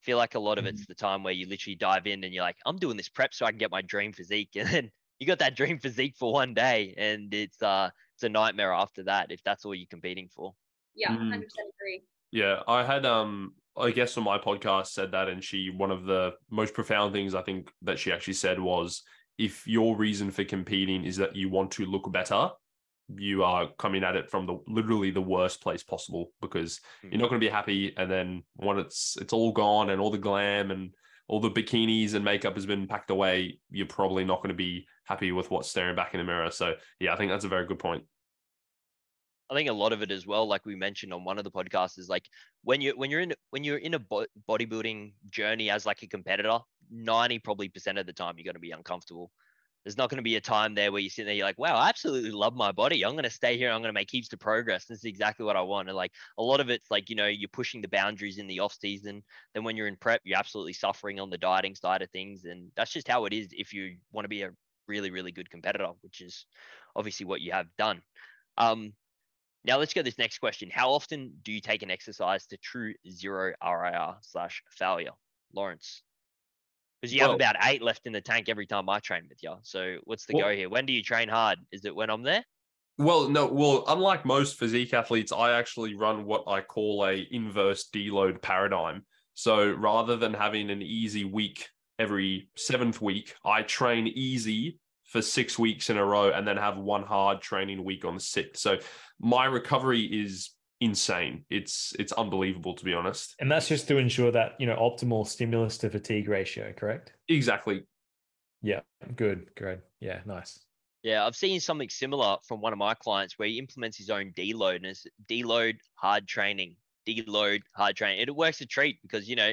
feel like a lot of it's the time where you literally dive in and you're like, I'm doing this prep so I can get my dream physique. And then you got that dream physique for one day and it's uh it's a nightmare after that if that's all you're competing for. Yeah, Mm. hundred percent agree. Yeah, I had um I guess on my podcast said that and she one of the most profound things I think that she actually said was if your reason for competing is that you want to look better, you are coming at it from the literally the worst place possible because you're not going to be happy and then when it's it's all gone and all the glam and all the bikinis and makeup has been packed away, you're probably not going to be happy with what's staring back in the mirror. So yeah, I think that's a very good point. I think a lot of it as well, like we mentioned on one of the podcasts, is like when you when you're in when you're in a bo- bodybuilding journey as like a competitor, ninety probably percent of the time you're going to be uncomfortable. There's not going to be a time there where you sit there, you're like, wow, I absolutely love my body. I'm going to stay here. I'm going to make heaps of progress. This is exactly what I want. And like a lot of it's like, you know, you're pushing the boundaries in the off season. Then when you're in prep, you're absolutely suffering on the dieting side of things. And that's just how it is if you want to be a really, really good competitor, which is obviously what you have done. Um, now let's go to this next question. How often do you take an exercise to true zero RIR slash failure, Lawrence? Because you have about eight left in the tank every time I train with you. So what's the Well- go here? When do you train hard? Is it when I'm there? Well, no, well, unlike most physique athletes, I actually run what I call a inverse deload paradigm. So rather than having an easy week every seventh week, I train easy for six weeks in a row and then have one hard training week on the sixth. So my recovery is insane. It's it's unbelievable to be honest. And that's just to ensure that, you know, optimal stimulus to fatigue ratio, correct? Exactly. Yeah. Good. Great. Yeah. Nice. Yeah, I've seen something similar from one of my clients where he implements his own deload and it's deload hard training, deload hard training. It works a treat because you know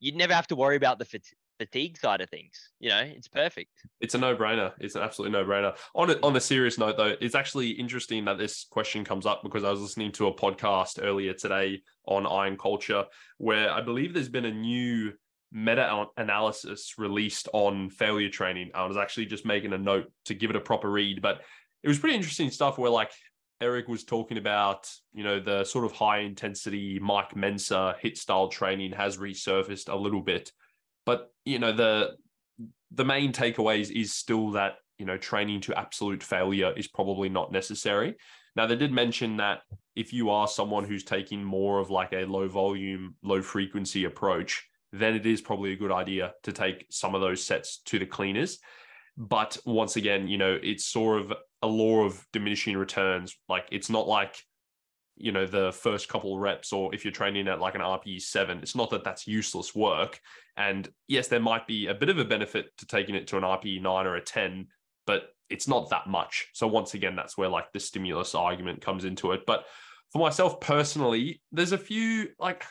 you'd never have to worry about the fat- fatigue side of things. You know, it's perfect. It's a no-brainer. It's an absolute no-brainer. On a, on a serious note, though, it's actually interesting that this question comes up because I was listening to a podcast earlier today on iron culture, where I believe there's been a new meta-analysis released on failure training. I was actually just making a note to give it a proper read, but it was pretty interesting stuff. Where like Eric was talking about, you know, the sort of high-intensity Mike Mentzer hit style training has resurfaced a little bit, but you know the the main takeaways is still that you know training to absolute failure is probably not necessary. Now they did mention that if you are someone who's taking more of like a low volume low frequency approach then it is probably a good idea to take some of those sets to the cleaners. But once again you know it's sort of a law of diminishing returns. Like it's not like you know the first couple reps or if you're training at like an rpe 7 it's not that that's useless work and yes, there might be a bit of a benefit to taking it to an RPE 9 or a 10, but it's not that much. So once again, that's where like the stimulus argument comes into it. But for myself personally, there's a few like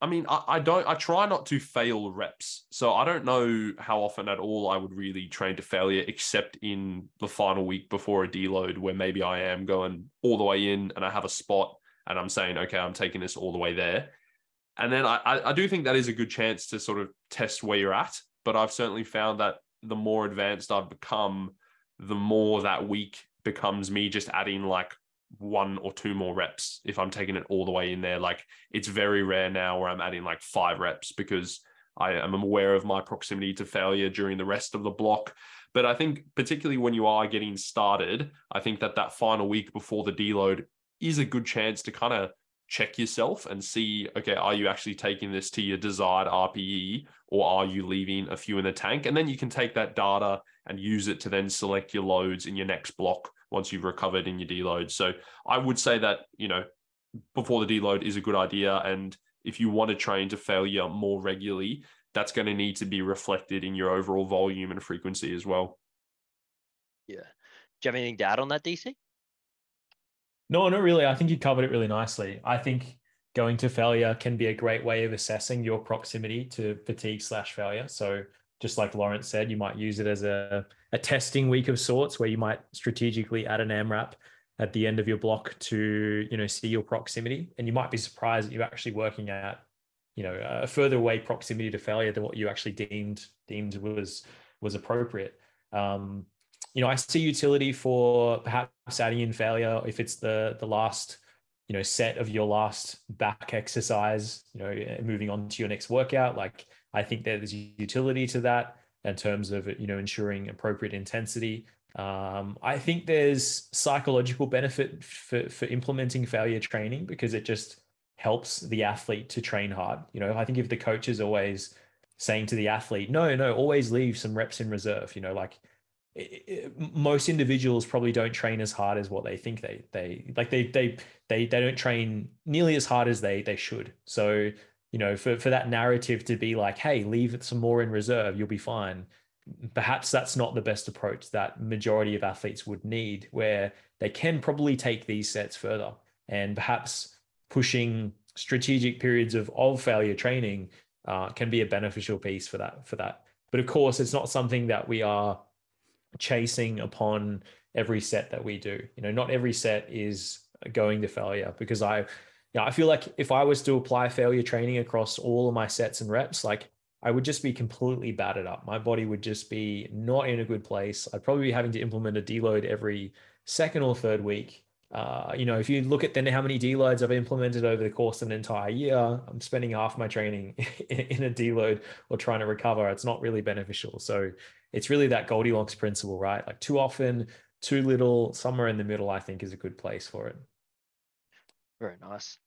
I mean, I, I don't I try not to fail reps. So I don't know how often at all I would really train to failure except in the final week before a deload where maybe I am going all the way in and I have a spot and I'm saying, okay, I'm taking this all the way there. And then I, I, I do think that is a good chance to sort of test where you're at. But I've certainly found that the more advanced I've become, the more that week becomes me just adding like one or two more reps if I'm taking it all the way in there. Like it's very rare now where I'm adding like five reps because I am aware of my proximity to failure during the rest of the block. But I think particularly when you are getting started, I think that that final week before the deload is a good chance to kind of check yourself and see okay are you actually taking this to your desired rpe or are you leaving a few in the tank and then you can take that data and use it to then select your loads in your next block once you've recovered in your deload so i would say that you know before the deload is a good idea and if you want to train to failure more regularly, that's going to need to be reflected in your overall volume and frequency as well. Yeah. Do you have anything to add on that, DC? No, not really. I think you covered it really nicely. I think going to failure can be a great way of assessing your proximity to fatigue slash failure. So just like Lawrence said, you might use it as a, a testing week of sorts where you might strategically add an AMRAP at the end of your block to, you know, see your proximity. And you might be surprised that you're actually working at, you know, a further away proximity to failure than what you actually deemed deemed was was appropriate. Um, you know, I see utility for perhaps adding in failure if it's the the last, you know, set of your last back exercise, you know, moving on to your next workout. Like I think there's utility to that in terms of, you know, ensuring appropriate intensity. Um, I think there's psychological benefit for, for implementing failure training because it just helps the athlete to train hard. You know, I think if the coach is always saying to the athlete, no, no, always leave some reps in reserve, you know, like most individuals probably don't train as hard as what they think they they like they they they they don't train nearly as hard as they they should so you know for for that narrative to be like hey leave some more in reserve you'll be fine. Perhaps that's not the best approach that majority of athletes would need where they can probably take these sets further. And perhaps pushing strategic periods of of failure training uh, can be a beneficial piece for that for that. But of course it's not something that we are chasing upon every set that we do. You know, not every set is going to failure because I, know, I feel like if I was to apply failure training across all of my sets and reps, like I would just be completely battered up. My body would just be not in a good place. I'd probably be having to implement a deload every second or third week. Uh, you know, if you look at then how many deloads I've implemented over the course of an entire year, I'm spending half my training in a deload or trying to recover. It's not really beneficial. So it's really that Goldilocks principle, right? Like too often, too little, somewhere in the middle, I think is a good place for it. Very nice.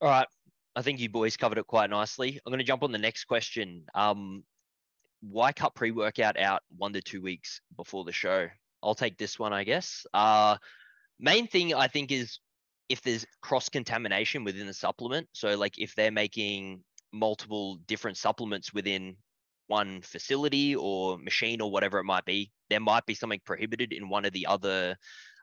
All right. I think you boys covered it quite nicely. I'm going to jump on the next question. Um, why cut pre workout out one to two weeks before the show? I'll take this one, I guess. Uh, main thing I think is if there's cross contamination within the supplement. So, like if they're making multiple different supplements within one facility or machine or whatever it might be, there might be something prohibited in one of the other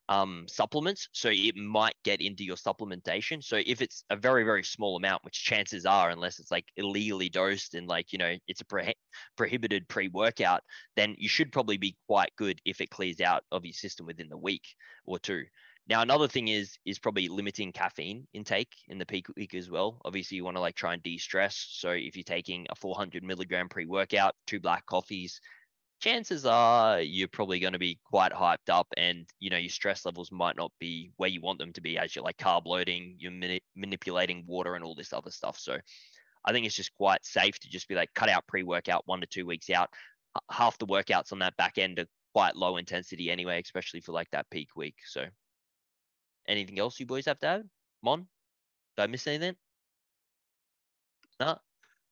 um, supplements. So it might get into your supplementation. So if it's a very, very small amount, which chances are, unless it's like illegally dosed and like, you know, it's a pro- prohibited pre workout, then you should probably be quite good if it clears out of your system within the week or two. Now, another thing is is probably limiting caffeine intake in the peak week as well. Obviously, you want to like try and de-stress. So if you're taking a 400 milligram pre-workout, two black coffees, chances are you're probably going to be quite hyped up, and you know your stress levels might not be where you want them to be as you're like carb loading, you're mani- manipulating water and all this other stuff. So I think it's just quite safe to just be like cut out pre-workout one to two weeks out. Half the workouts on that back end are quite low intensity anyway, especially for like that peak week. So Anything else you boys have to add? Mon? Did I miss anything? No?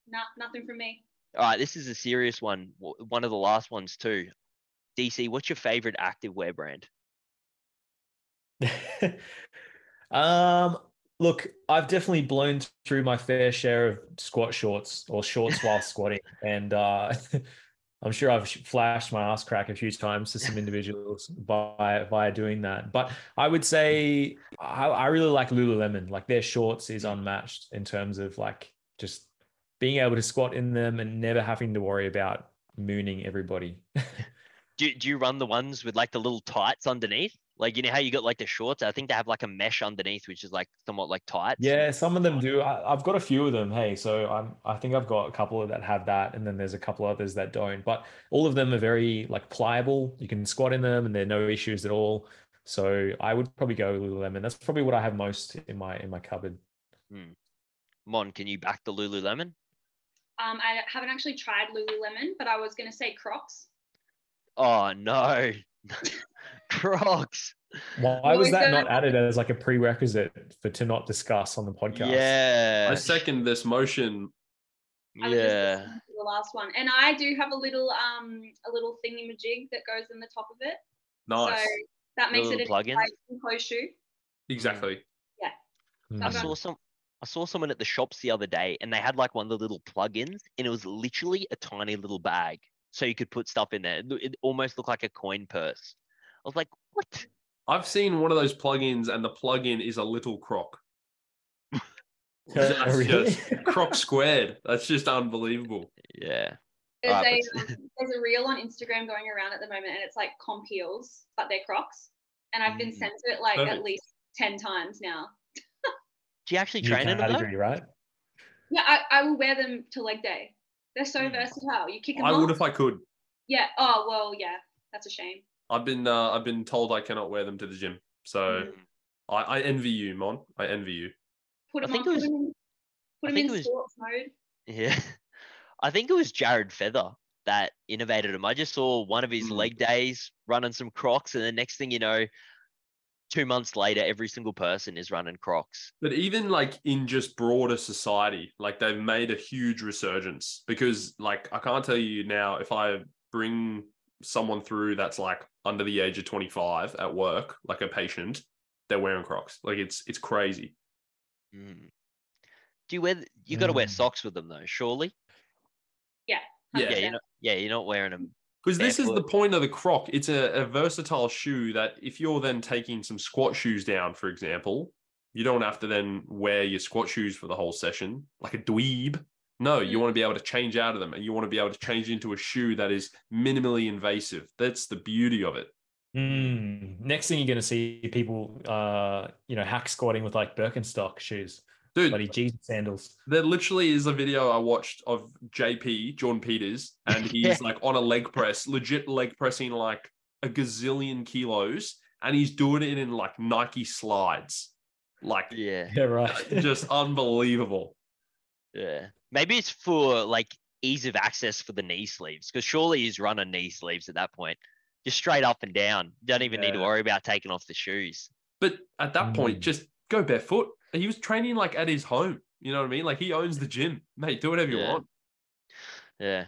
No, nothing from me. All right, this is a serious one. One of the last ones too. DC, what's your favorite active wear brand? um, look, I've definitely blown through my fair share of squat shorts or shorts while squatting, and uh, I'm sure I've flashed my ass crack a few times to some individuals by by doing that. But I would say I, I really like Lululemon. Like their shorts is unmatched in terms of like just being able to squat in them and never having to worry about mooning everybody. do, do you run the ones with like the little tights underneath? Like you know how you got like the shorts. I think they have like a mesh underneath, which is like somewhat like tight. Yeah, some of them do. I, have got a few of them. Hey, so I'm I think I've got a couple of that have that, and then there's a couple others that don't. But all of them are very like pliable. You can squat in them, and they're no issues at all. So I would probably go Lululemon. That's probably what I have most in my in my cupboard. Hmm. Mon, can you back the Lululemon? Um, I haven't actually tried Lululemon, but I was going to say Crocs. Oh no, Crocs. Why was that not added as like a prerequisite for to not discuss on the podcast? Yeah, I second this motion. Yeah, the last one, and I do have a little um a little thingy majig that goes in the top of it. Nice. So that makes it a plug-in closed shoe. Exactly. Yeah. Mm. I saw some. I saw someone at the shops the other day and they had like one of the little plug-ins and it was literally a tiny little bag. So you could put stuff in there. It, almost looked like a coin purse. I was like, what? I've seen one of those plugins, and the plug-in is a little croc. That's Oh, really? just croc squared. That's just unbelievable. Yeah. There's Alright, a um, there's a reel on Instagram going around at the moment, and it's like comp heels, but they're Crocs. And I've been Mm. sent it like at least ten times now. Do you actually New train in them? though? category, right? Yeah, I, I will wear them to leg day. They're so Mm. versatile. You kick them I off. would if I could. Yeah. Oh well, yeah. That's a shame. I've been uh, I've been told I cannot wear them to the gym. So Mm. I, I envy you, Mon. I envy you. Put them I them think on. it was- put them in, put I 'em in was- sports mode. Yeah. I think it was Jared Feather that innovated them. I just saw one of his Mm. leg days running some Crocs, and the next thing you know, two months later, every single person is running Crocs. But even like in just broader society, like they've made a huge resurgence because like I can't tell you now if I bring someone through that's like under the age of 25 at work, like a patient, they're wearing Crocs. Like it's it's crazy. Mm. Do you wear? th- You got to wear Mm. socks with them though, surely. Yeah. Yeah, 100%. you're not. Yeah, you're not wearing them. Because this is the point of the croc. It's a, a versatile shoe that if you're then taking some squat shoes down, for example, you don't have to then wear your squat shoes for the whole session like a dweeb. No, you Mm. want to be able to change out of them and you want to be able to change into a shoe that is minimally invasive. That's the beauty of it. Mm. Next thing you're going to see people, uh, you know, hack squatting with like Birkenstock shoes, Dude, bloody Jesus sandals. there literally is a video I watched of JP, John Peters, and he's Yeah. like on a leg press, legit leg pressing like a gazillion kilos, and he's doing it in like Nike slides. Like Yeah, Yeah, right. just unbelievable. yeah. Maybe it's for like ease of access for the knee sleeves, because surely he's running knee sleeves at that point, just straight up and down. Don't even need to worry about taking off the shoes. But at that point, Mm. just go barefoot. He was training like at his home. You know what I mean? Like he owns the gym, mate. Do whatever you want. Yeah.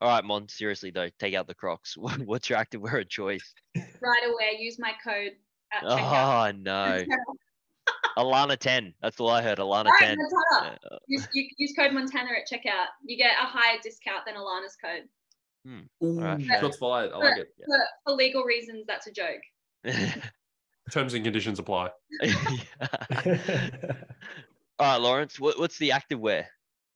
All right, Mon. Seriously though, take out the Crocs. What's your activewear of choice? Right away. Use my code at checkout. Oh no, Alana ten. That's all I heard. Alana All right, ten. Montana. Use, you, use code Montana at checkout. You get a higher discount than Alana's code. Hmm. Ooh, Alright, shots fired. I like it. For, for legal reasons, that's a joke. Terms and conditions apply. All right, Lawrence. What, what's the activewear?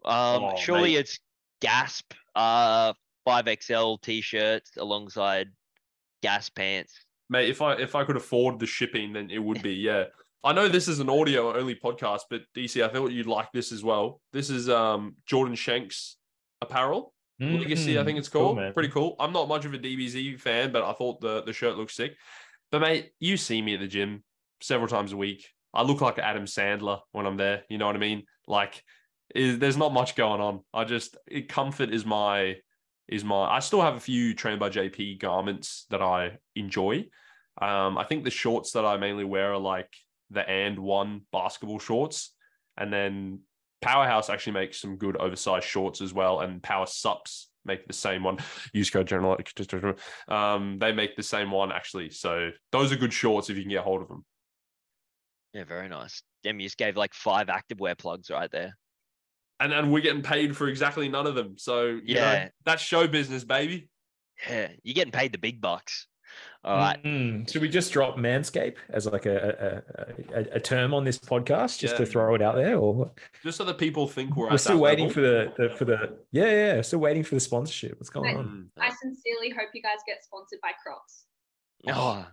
Um, Oh, surely mate. it's Gasp, uh, five XL t-shirts alongside Gas pants. Mate, if I if I could afford the shipping, then it would be, yeah. I know this is an audio only podcast, but DC, I thought you'd like this as well. This is um Jordan Shanks apparel. Legacy, I think it's Mm, Cool, Pretty cool. I'm not much of a DBZ fan, but I thought the, the shirt looks sick. But mate, you see me at the gym several times a week. I look like Adam Sandler when I'm there. You know what I mean? Like, is, there's not much going on. I just it, comfort is my is my. I still have a few trained by JP garments that I enjoy. Um, I think the shorts that I mainly wear are like the and one basketball shorts, and then Powerhouse actually makes some good oversized shorts as well, and Power Sups make the same one. Use code general. Um, they make the same one actually. So those are good shorts if you can get hold of them. Yeah, very nice. Damn, you just gave like five activewear plugs right there. And and we're getting paid for exactly none of them. So you Yeah. know, that's show business, baby. Yeah, you're getting paid the big bucks. All right. Mm, Should we just drop Manscape as like a a, a, a term on this podcast, just to throw it out there, or Just so that people think we're, we're at still that waiting level. for the, the for the yeah yeah still waiting for the sponsorship. What's going Right. on? Mm. I sincerely hope you guys get sponsored by Crocs. Oh,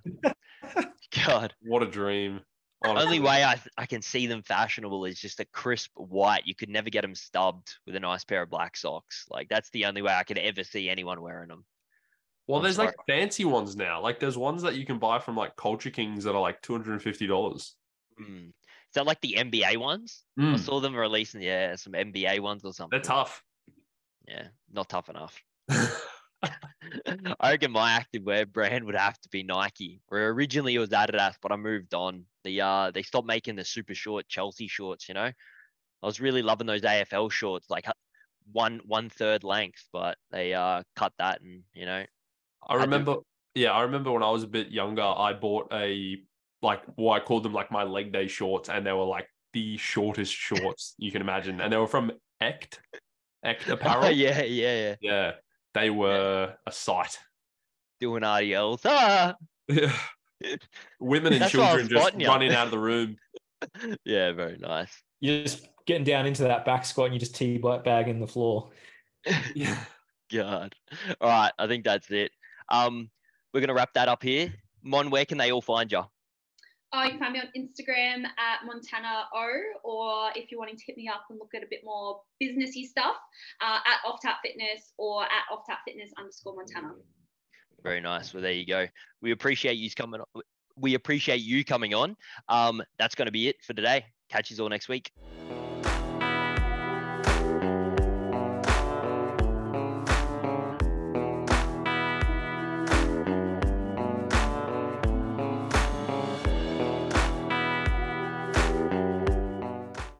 God. What a dream. Only way I, I can see them fashionable is just a crisp white. You could never get them stubbed with a nice pair of black socks. Like that's the only way I could ever see anyone wearing them. Well, there's like fancy ones now. Like there's ones that you can buy from like Culture Kings that are like two hundred and fifty dollars. Mm. Is that like the NBA ones? I saw them releasing, yeah, some NBA ones or something. They're tough. Yeah, not tough enough. I reckon my activewear brand would have to be Nike. Where originally it was Adidas, but I moved on. The uh, they stopped making the super short Chelsea shorts. You know, I was really loving those AFL shorts, like one one third length, but they uh cut that, and you know, I I remember, yeah, I remember when I was a bit younger, I bought a like, well, I called them like my leg day shorts, and they were like the shortest shorts you can imagine, and they were from Ect, Ect Apparel. Oh, yeah, yeah, yeah. yeah, they were a sight. Doing RDLs. Ah! Women and That's why I was children just running out of the room. yeah, very nice. You're just getting down into that back squat and you just tee bag in the floor. Yeah. God. All right, I think that's it. Um, we're gonna wrap that up here. Mon, where can they all find you? Oh, you can find me on Instagram at Montana O, or if you're wanting to hit me up and look at a bit more businessy stuff, uh, at Off Tap Fitness or at Off Tap Fitness underscore Montana. Very nice. Well, there you go. We appreciate you coming. On. We appreciate you coming on. Um, that's going to be it for today. Catch you all next week.